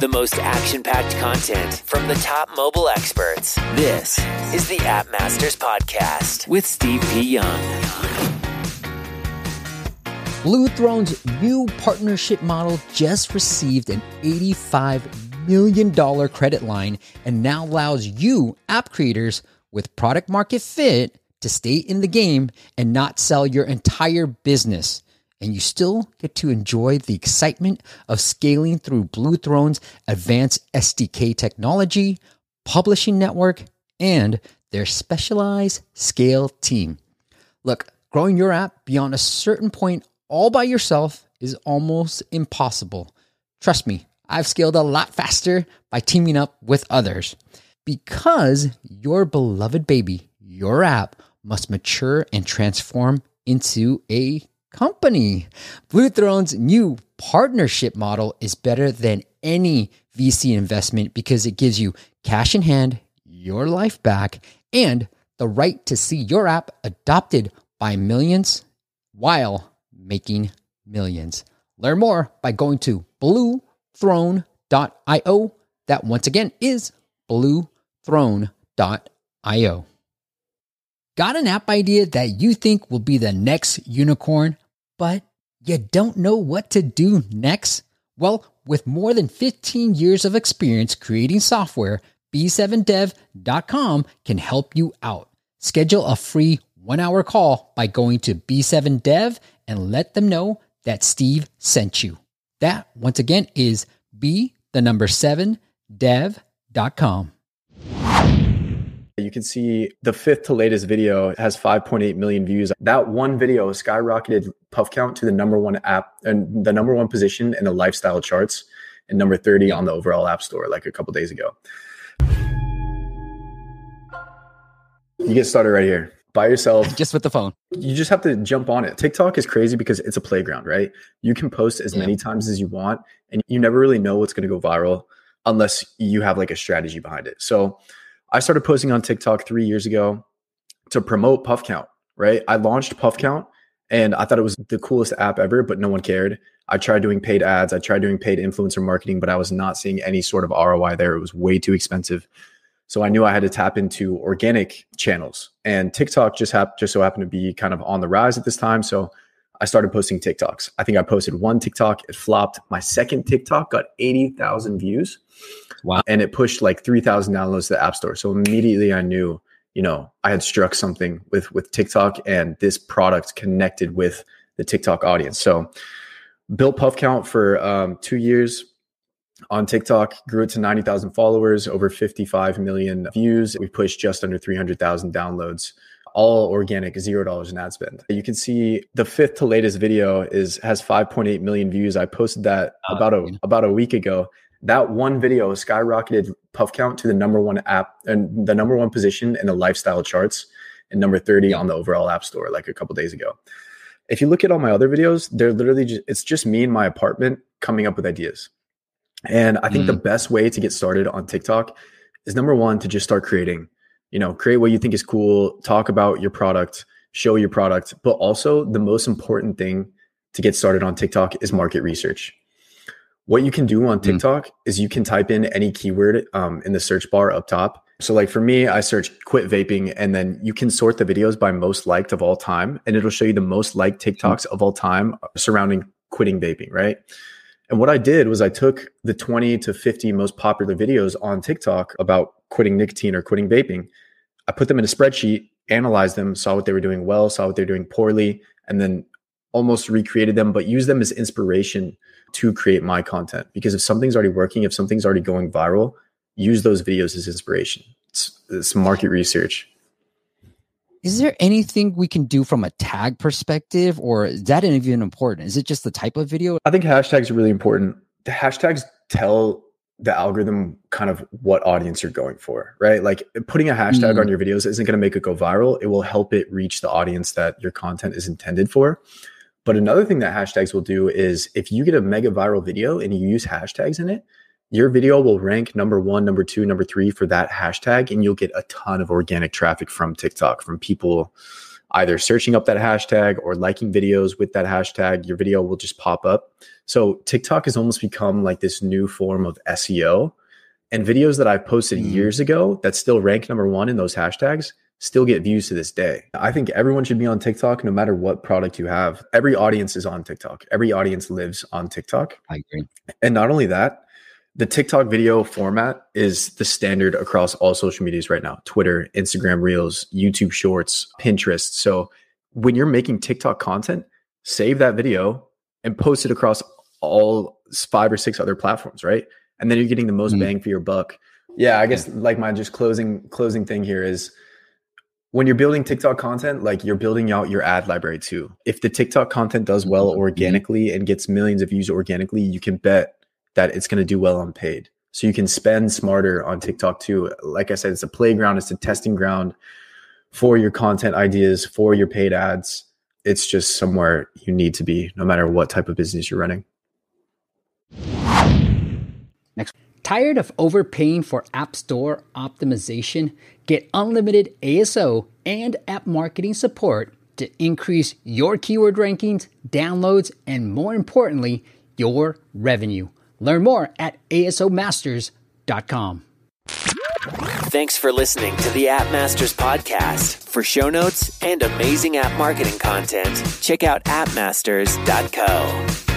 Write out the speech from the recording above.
The most action packed content from the top mobile experts. This is the App Masters Podcast with Steve P. Young. Blue Throne's new partnership model just received an $85 million credit line and now allows you, app creators, with product market fit to stay in the game and not sell your entire business. And you still get to enjoy the excitement of scaling through Blue Throne's advanced SDK technology, publishing network, and their specialized scale team. Look, growing your app beyond a certain point all by yourself is almost impossible. Trust me, I've scaled a lot faster by teaming up with others because your beloved baby, your app, must mature and transform into a company. Blue Throne's new partnership model is better than any VC investment because it gives you cash in hand, your life back, and the right to see your app adopted by millions while making millions. Learn more by going to bluethrone.io. That once again is bluethrone.io. Got an app idea that you think will be the next unicorn, but you don't know what to do next? Well, with more than 15 years of experience creating software, B7dev.com can help you out. Schedule a free one hour call by going to B7dev and let them know that Steve sent you. That, once again, is B, the number seven, dev.com. You can see the fifth to latest video has 5.8 million views. That one video skyrocketed Puff Count to the number one app and the number one position in the lifestyle charts and number 30 on the overall app store like a couple days ago. You get started right here by yourself. Just with the phone. You just have to jump on it. TikTok is crazy because it's a playground, right? You can post as yeah. many times as you want and you never really know what's going to go viral unless you have like a strategy behind it. So, I started posting on TikTok three years ago to promote Puff Count, right? I launched Puff Count and I thought it was the coolest app ever, but no one cared. I tried doing paid ads, I tried doing paid influencer marketing, but I was not seeing any sort of ROI there. It was way too expensive. So I knew I had to tap into organic channels. And TikTok just hap- just so happened to be kind of on the rise at this time. So I started posting TikToks. I think I posted one TikTok, it flopped. My second TikTok got 80,000 views. Wow. And it pushed like 3,000 downloads to the App Store. So immediately I knew, you know, I had struck something with with TikTok and this product connected with the TikTok audience. So built Puff Count for um, two years on TikTok, grew it to 90,000 followers, over 55 million views. We pushed just under 300,000 downloads all organic, zero dollars in ad spend. You can see the fifth to latest video is has 5.8 million views. I posted that oh, about a about a week ago that one video skyrocketed puff count to the number one app and the number one position in the lifestyle charts and number 30 on the overall app store like a couple days ago if you look at all my other videos they're literally just it's just me in my apartment coming up with ideas and i think mm. the best way to get started on tiktok is number one to just start creating you know create what you think is cool talk about your product show your product but also the most important thing to get started on tiktok is market research what you can do on hmm. TikTok mm. is you can type in any keyword um, in the search bar up top. So, like for me, I search quit vaping, and then you can sort the videos by most liked of all time, and it'll show you the most liked hmm. TikToks mm. of all time surrounding quitting vaping, right? And what I did was I took the 20 to 50 most popular videos on TikTok about quitting nicotine or quitting vaping. I put them in a spreadsheet, analyzed them, saw what they were doing well, saw what they're doing poorly, and then almost recreated them, but use them as inspiration to create my content. Because if something's already working, if something's already going viral, use those videos as inspiration. It's, it's market research. Is there anything we can do from a tag perspective, or is that even important? Is it just the type of video? I think hashtags are really important. The hashtags tell the algorithm kind of what audience you're going for, right? Like putting a hashtag mm. on your videos isn't going to make it go viral. It will help it reach the audience that your content is intended for. But another thing that hashtags will do is if you get a mega viral video and you use hashtags in it, your video will rank number one, number two, number three for that hashtag, and you'll get a ton of organic traffic from TikTok from people either searching up that hashtag or liking videos with that hashtag. Your video will just pop up. So TikTok has almost become like this new form of SEO. And videos that I've posted mm. years ago that still rank number one in those hashtags still get views to this day. I think everyone should be on TikTok no matter what product you have. Every audience is on TikTok. Every audience lives on TikTok. I agree. And not only that, the TikTok video format is the standard across all social medias right now Twitter, Instagram Reels, YouTube Shorts, Pinterest. So when you're making TikTok content, save that video and post it across all five or six other platforms, right? And then you're getting the most mm-hmm. bang for your buck. Yeah, I guess like my just closing closing thing here is when you're building TikTok content, like you're building out your ad library too. If the TikTok content does well mm-hmm. organically and gets millions of views organically, you can bet that it's going to do well on paid. So you can spend smarter on TikTok too. Like I said, it's a playground, it's a testing ground for your content ideas, for your paid ads. It's just somewhere you need to be no matter what type of business you're running. Next. Tired of overpaying for App Store optimization? Get unlimited ASO and app marketing support to increase your keyword rankings, downloads, and more importantly, your revenue. Learn more at asomasters.com. Thanks for listening to the App Masters podcast. For show notes and amazing app marketing content, check out appmasters.co.